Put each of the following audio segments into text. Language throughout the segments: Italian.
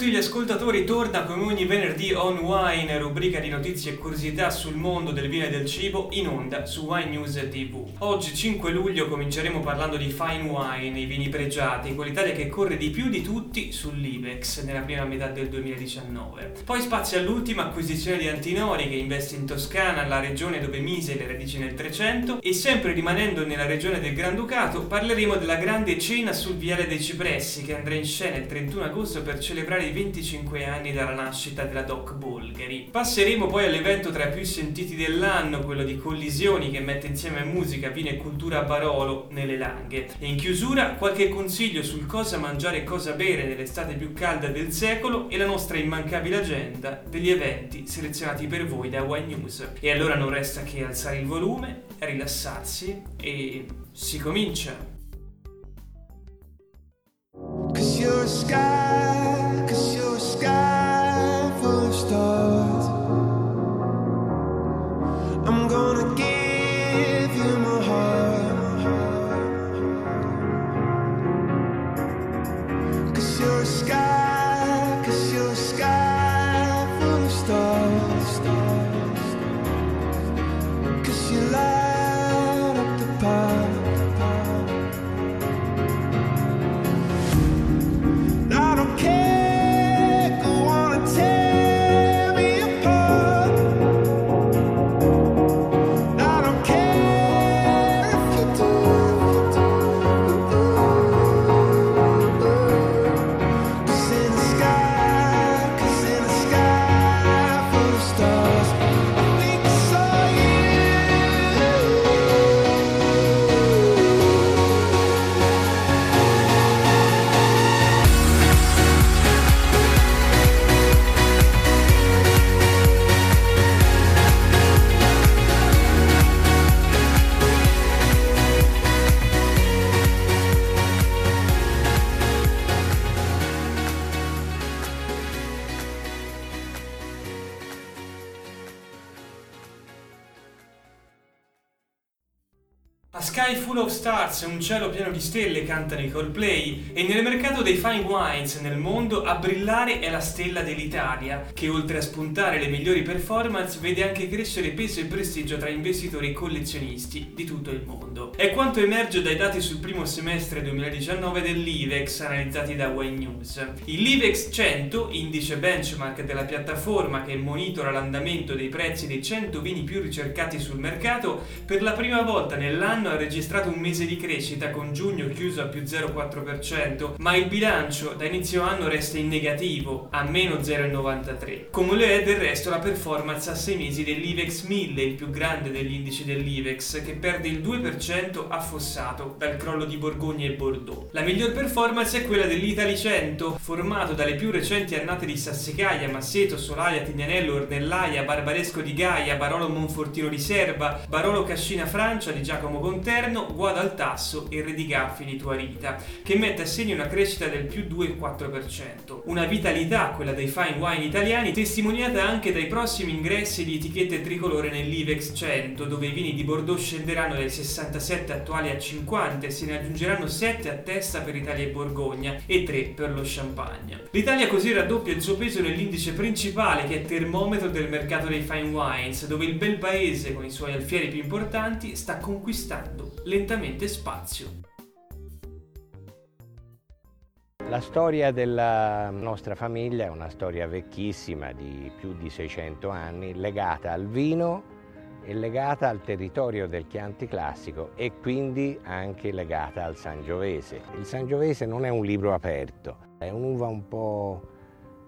Tutti gli ascoltatori, torna come ogni venerdì On Wine, rubrica di notizie e curiosità sul mondo del vino e del cibo, in onda su Wine News TV. Oggi 5 luglio cominceremo parlando di fine wine, i vini pregiati, quell'Italia che corre di più di tutti sull'Ibex nella prima metà del 2019. Poi spazio all'ultima acquisizione di Antinori che investe in Toscana, la regione dove mise le radici nel 300 e sempre rimanendo nella regione del Granducato parleremo della grande cena sul Viale dei Cipressi che andrà in scena il 31 agosto per celebrare i 25 anni dalla nascita della Doc Bulgari. Passeremo poi all'evento tra i più sentiti dell'anno, quello di Collisioni che mette insieme musica, vino e cultura a Barolo nelle Langhe. E in chiusura qualche consiglio sul cosa mangiare e cosa bere nell'estate più calda del secolo e la nostra immancabile agenda degli eventi selezionati per voi da Wine News. E allora non resta che alzare il volume, rilassarsi e si comincia! Cause you're a sky Sky Full of Stars, un cielo pieno di stelle, cantano i Coldplay e nel mercato dei fine wines nel mondo a brillare è la stella dell'Italia, che oltre a spuntare le migliori performance vede anche crescere peso e prestigio tra investitori e collezionisti di tutto il mondo. È quanto emerge dai dati sul primo semestre 2019 dell'IVEX analizzati da Wine News. Il Livex 100, indice benchmark della piattaforma che monitora l'andamento dei prezzi dei 100 vini più ricercati sul mercato, per la prima volta nell'anno ha registrato un mese di crescita con giugno chiuso a più 0,4%, ma il bilancio da inizio anno resta in negativo, a meno 0,93%. Come lo è del resto la performance a 6 mesi dell'IVEX 1000, il più grande degli indici dell'IVEX, che perde il 2% affossato dal crollo di Borgogna e Bordeaux. La miglior performance è quella dell'Italy 100, formato dalle più recenti annate di Sassecaia, Masseto, Solaia, Tignanello, Ornellaia, Barbaresco di Gaia, Barolo Monfortino di Serba, Barolo Cascina Francia di Giacomo Conterno, interno Guada al tasso e Re di di Tuarita, che mette a segno una crescita del più 2,4%. Una vitalità, quella dei fine wine italiani, testimoniata anche dai prossimi ingressi di etichette tricolore nell'Ivex 100, dove i vini di Bordeaux scenderanno dai 67 attuali a 50 e se ne aggiungeranno 7 a testa per Italia e Borgogna e 3 per lo Champagne. L'Italia così raddoppia il suo peso nell'indice principale che è termometro del mercato dei fine wines, dove il bel paese con i suoi alfieri più importanti sta conquistando lentamente spazio. La storia della nostra famiglia è una storia vecchissima di più di 600 anni, legata al vino e legata al territorio del Chianti classico e quindi anche legata al Sangiovese. Il Sangiovese non è un libro aperto, è un'uva un po'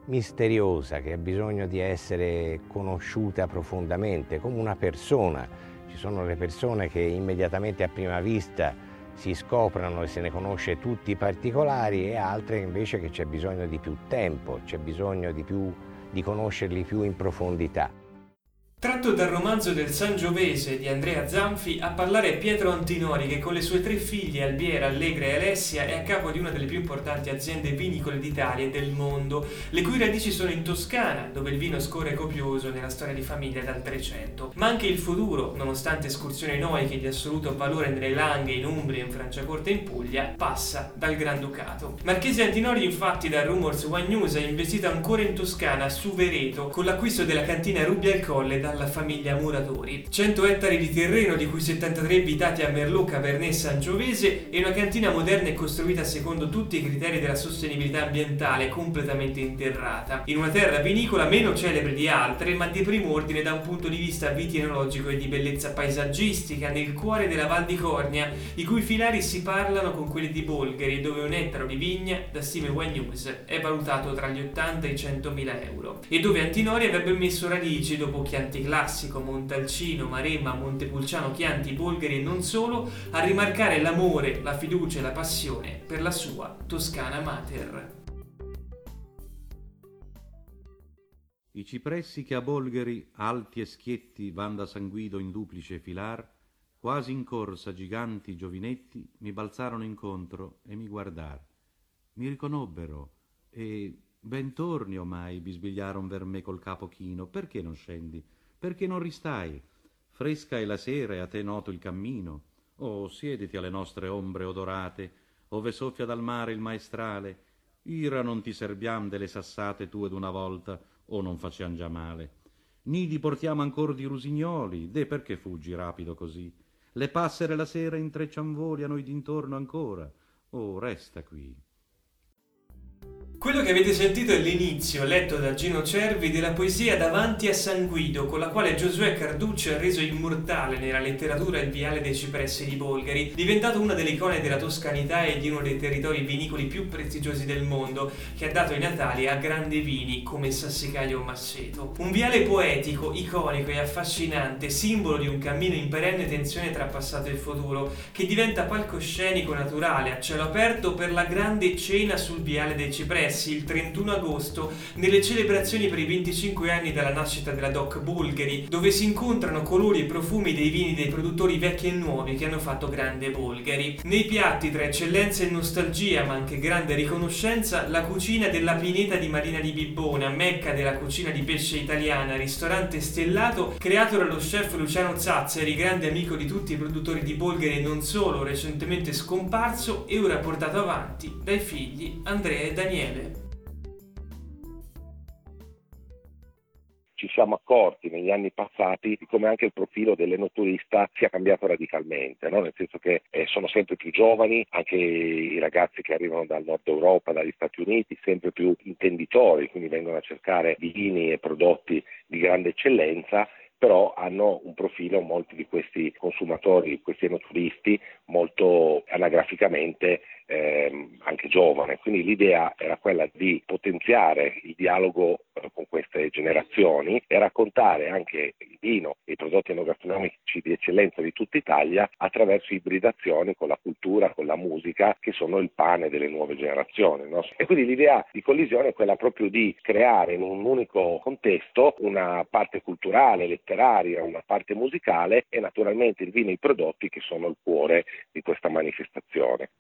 misteriosa che ha bisogno di essere conosciuta profondamente, come una persona ci sono le persone che immediatamente a prima vista si scoprono e se ne conosce tutti i particolari e altre invece che c'è bisogno di più tempo, c'è bisogno di, più, di conoscerli più in profondità. Tratto dal romanzo del Sangiovese di Andrea Zanfi, a parlare Pietro Antinori che con le sue tre figlie Albiera, Allegra e Alessia è a capo di una delle più importanti aziende vinicole d'Italia e del mondo, le cui radici sono in Toscana, dove il vino scorre copioso nella storia di famiglia dal Trecento. Ma anche il futuro, nonostante escursioni noiche di assoluto valore nelle Langhe, in Umbria, in Franciacorta e in Puglia, passa dal Granducato. Marchese Antinori infatti da Rumors One News ha investito ancora in Toscana, su Vereto, con l'acquisto della cantina Rubbia al Colle da dalla famiglia Muratori. 100 ettari di terreno, di cui 73 abitati a Merlot, Cabernet e Sangiovese, e una cantina moderna e costruita secondo tutti i criteri della sostenibilità ambientale, completamente interrata. In una terra vinicola meno celebre di altre, ma di primo ordine da un punto di vista vitinologico e di bellezza paesaggistica, nel cuore della Val di Cornia, i cui filari si parlano con quelli di Bolgheri, dove un ettaro di vigna, da stime One News, è valutato tra gli 80 e i 100 mila euro. E dove Antinori avrebbe messo radici dopo Chianti classico Montalcino, Maremma, Montepulciano, Chianti, Bolgheri e non solo, a rimarcare l'amore, la fiducia e la passione per la sua Toscana Mater. I cipressi che a Bolgheri, alti e schietti, van da San Guido in duplice filar, quasi in corsa giganti giovinetti, mi balzarono incontro e mi guardar. Mi riconobbero e ben torni omai, bisbigliaron ver me col capo chino, perché non scendi? Perché non ristai? Fresca è la sera e a te noto il cammino. Oh, siediti alle nostre ombre odorate, ove soffia dal mare il maestrale. Ira non ti serbiam delle sassate tue d'una volta, o non facciam già male. Nidi portiamo ancor di rusignoli, de perché fuggi rapido così? Le passere la sera intreccian voli a noi d'intorno ancora. Oh, resta qui. Quello che avete sentito è l'inizio, letto da Gino Cervi, della poesia Davanti a San Guido, con la quale Giosuè Carducci ha reso immortale nella letteratura il viale dei cipressi di Bolgari, diventato una delle icone della toscanità e di uno dei territori vinicoli più prestigiosi del mondo, che ha dato i natali a grandi vini come Sassicaio o Masseto. Un viale poetico, iconico e affascinante, simbolo di un cammino in perenne tensione tra passato e futuro, che diventa palcoscenico naturale a cielo aperto per la grande cena sul viale dei cipressi Messi il 31 agosto nelle celebrazioni per i 25 anni dalla nascita della Doc Bulgari, dove si incontrano colori e profumi dei vini dei produttori vecchi e nuovi che hanno fatto grande Bulgari. Nei piatti tra eccellenza e nostalgia, ma anche grande riconoscenza, la cucina della Pineta di Marina di Bibbona, mecca della cucina di pesce italiana, ristorante stellato creato dallo chef Luciano Zazzeri, grande amico di tutti i produttori di Bulgari e non solo, recentemente scomparso e ora portato avanti dai figli Andrea e Daniele. Ci siamo accorti negli anni passati di come anche il profilo dell'enoturista sia cambiato radicalmente, no? nel senso che eh, sono sempre più giovani, anche i ragazzi che arrivano dal nord Europa, dagli Stati Uniti, sempre più intenditori, quindi vengono a cercare vini e prodotti di grande eccellenza però hanno un profilo molti di questi consumatori, questi enoturisti, molto anagraficamente ehm, anche giovane. Quindi l'idea era quella di potenziare il dialogo eh, con queste generazioni e raccontare anche il vino e i prodotti enogastronomici di eccellenza di tutta Italia attraverso ibridazioni con la cultura, con la musica, che sono il pane delle nuove generazioni. No? E quindi l'idea di collisione è quella proprio di creare in un unico contesto una parte culturale, letteraria, letteraria, una parte musicale e naturalmente il vino e i prodotti che sono il cuore di questa manifestazione.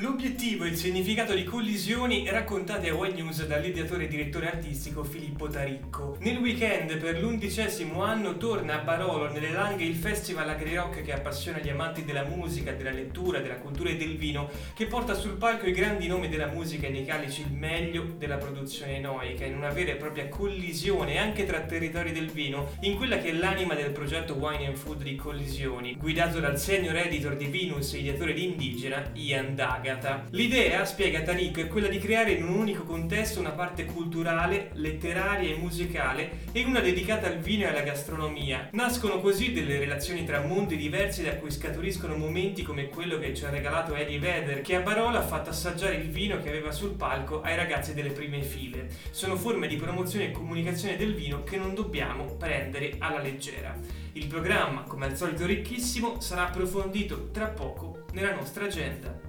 L'obiettivo e il significato di collisioni raccontate a Web News dall'ideatore e direttore artistico Filippo Taricco. Nel weekend per l'undicesimo anno torna a Barolo nelle Langhe il festival Agri Rock che appassiona gli amanti della musica, della lettura, della cultura e del vino, che porta sul palco i grandi nomi della musica e nei calici il meglio della produzione noica, in una vera e propria collisione anche tra territori del vino, in quella che è l'anima del progetto Wine and Food di Collisioni, guidato dal senior editor di Vinus e ideatore di Indigena, Ian Daga. Agatha. L'idea, spiega Tariq, è quella di creare in un unico contesto una parte culturale, letteraria e musicale e una dedicata al vino e alla gastronomia. Nascono così delle relazioni tra mondi diversi da cui scaturiscono momenti come quello che ci ha regalato Eddie Vedder, che a Barola ha fatto assaggiare il vino che aveva sul palco ai ragazzi delle prime file. Sono forme di promozione e comunicazione del vino che non dobbiamo prendere alla leggera. Il programma, come al solito ricchissimo, sarà approfondito tra poco nella nostra agenda.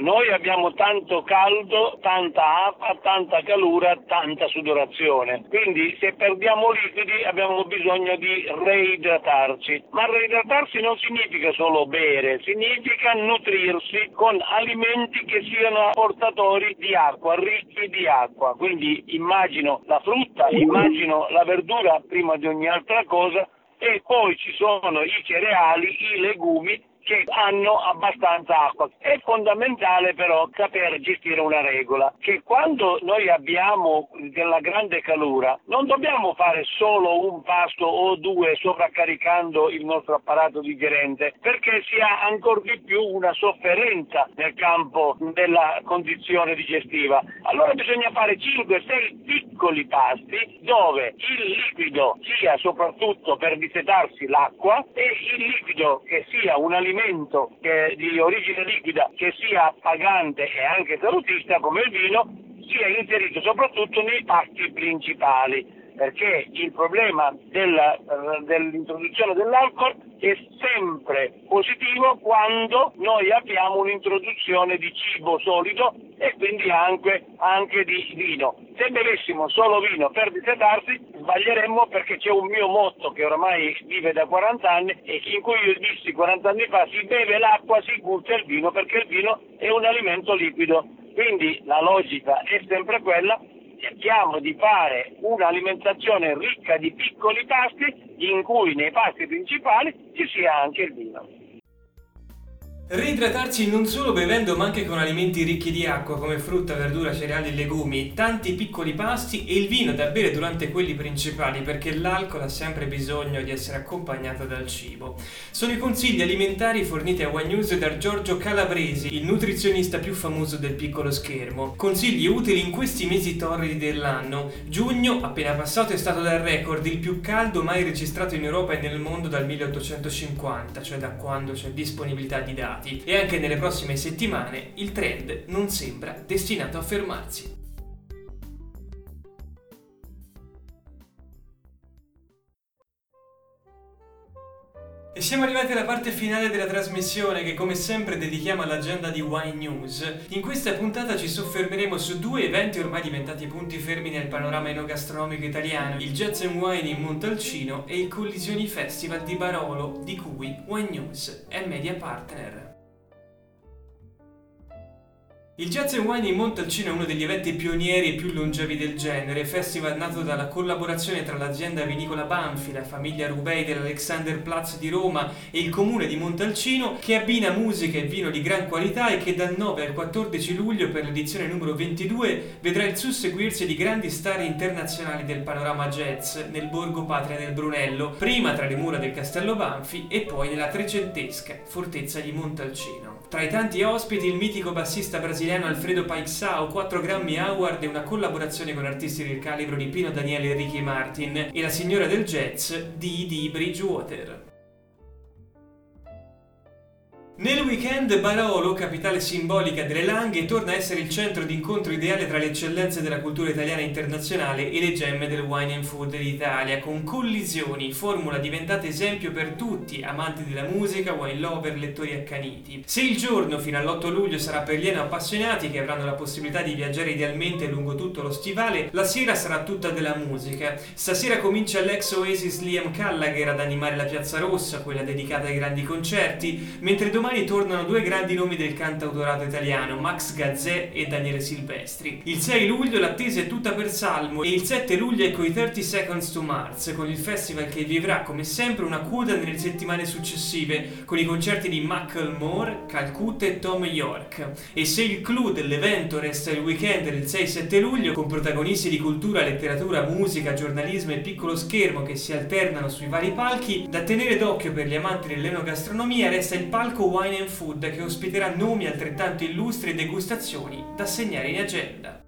Noi abbiamo tanto caldo, tanta acqua, tanta calura, tanta sudorazione. Quindi se perdiamo liquidi abbiamo bisogno di reidratarci. Ma reidratarsi non significa solo bere, significa nutrirsi con alimenti che siano portatori di acqua, ricchi di acqua. Quindi immagino la frutta, immagino la verdura prima di ogni altra cosa e poi ci sono i cereali, i legumi che hanno abbastanza acqua. È fondamentale però saper gestire una regola, che quando noi abbiamo della grande calura non dobbiamo fare solo un pasto o due sovraccaricando il nostro apparato digerente, perché si ha ancora di più una sofferenza nel campo della condizione digestiva. Allora bisogna fare 5-6 piccoli pasti dove il liquido sia soprattutto per dissetarsi l'acqua e il liquido che sia un alimento alimento che, di origine liquida che sia pagante e anche salutista come il vino sia inserito soprattutto nei pasti principali perché il problema della, dell'introduzione dell'alcol è sempre positivo quando noi abbiamo un'introduzione di cibo solido e quindi anche, anche di vino. Se bevessimo solo vino per dissetarsi sbaglieremmo perché c'è un mio motto che oramai vive da 40 anni e in cui io dissi 40 anni fa si beve l'acqua, si gusta il vino perché il vino è un alimento liquido. Quindi la logica è sempre quella cerchiamo di fare un'alimentazione ricca di piccoli pasti in cui nei pasti principali ci sia anche il vino. Reidratarci non solo bevendo ma anche con alimenti ricchi di acqua come frutta, verdura, cereali e legumi, tanti piccoli pasti e il vino da bere durante quelli principali perché l'alcol ha sempre bisogno di essere accompagnato dal cibo. Sono i consigli alimentari forniti a One News da Giorgio Calabresi, il nutrizionista più famoso del piccolo schermo. Consigli utili in questi mesi torridi dell'anno. Giugno, appena passato, è stato dal record il più caldo mai registrato in Europa e nel mondo dal 1850, cioè da quando c'è disponibilità di dati stati e anche nelle prossime settimane il trend non sembra destinato a fermarsi. E siamo arrivati alla parte finale della trasmissione che come sempre dedichiamo all'agenda di Wine News. In questa puntata ci soffermeremo su due eventi ormai diventati punti fermi nel panorama enogastronomico italiano, il Jazz and Wine in Montalcino e il Collisioni Festival di Barolo, di cui Wine News è media partner. Il Jazz and Wine in Montalcino è uno degli eventi pionieri e più longevi del genere, festival nato dalla collaborazione tra l'azienda vinicola Banfi, la famiglia Rubei dell'Alexanderplatz di Roma e il comune di Montalcino, che abbina musica e vino di gran qualità e che dal 9 al 14 luglio per l'edizione numero 22 vedrà il susseguirsi di grandi star internazionali del panorama jazz nel borgo patria del Brunello, prima tra le mura del castello Banfi e poi nella trecentesca fortezza di Montalcino. Tra i tanti ospiti il mitico bassista brasiliano Alfredo Paixao, 4 Grammy Award e una collaborazione con artisti del calibro di Pino Daniele e Ricky Martin e la signora del jazz Dee Bridgewater. Nel weekend Barolo, capitale simbolica delle Langhe, torna a essere il centro di incontro ideale tra le eccellenze della cultura italiana internazionale e le gemme del wine and food d'Italia, con collisioni, formula diventata esempio per tutti, amanti della musica, wine lover, lettori accaniti. Se il giorno fino all'8 luglio sarà per gli appassionati che avranno la possibilità di viaggiare idealmente lungo tutto lo stivale, la sera sarà tutta della musica. Stasera comincia l'ex Oasis Liam Gallagher ad animare la Piazza Rossa, quella dedicata ai grandi concerti, mentre domani domani tornano due grandi nomi del cantautorato italiano, Max Gazzè e Daniele Silvestri. Il 6 luglio l'attesa è tutta per Salmo e il 7 luglio è con i 30 Seconds to Mars, con il festival che vivrà come sempre una coda nelle settimane successive, con i concerti di Macklemore, Calcutta e Tom York. E se il clou dell'evento resta il weekend del 6-7 luglio, con protagonisti di cultura, letteratura, musica, giornalismo e piccolo schermo che si alternano sui vari palchi, da tenere d'occhio per gli amanti dell'enogastronomia resta il palco Wine and Food che ospiterà nomi altrettanto illustri e degustazioni da segnare in agenda.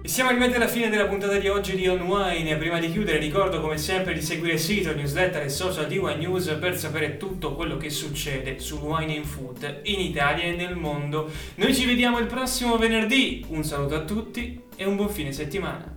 E siamo arrivati alla fine della puntata di oggi di On Wine. Prima di chiudere ricordo come sempre di seguire il sito, newsletter e social di Wine News per sapere tutto quello che succede sul wine and food in Italia e nel mondo. Noi ci vediamo il prossimo venerdì. Un saluto a tutti e un buon fine settimana.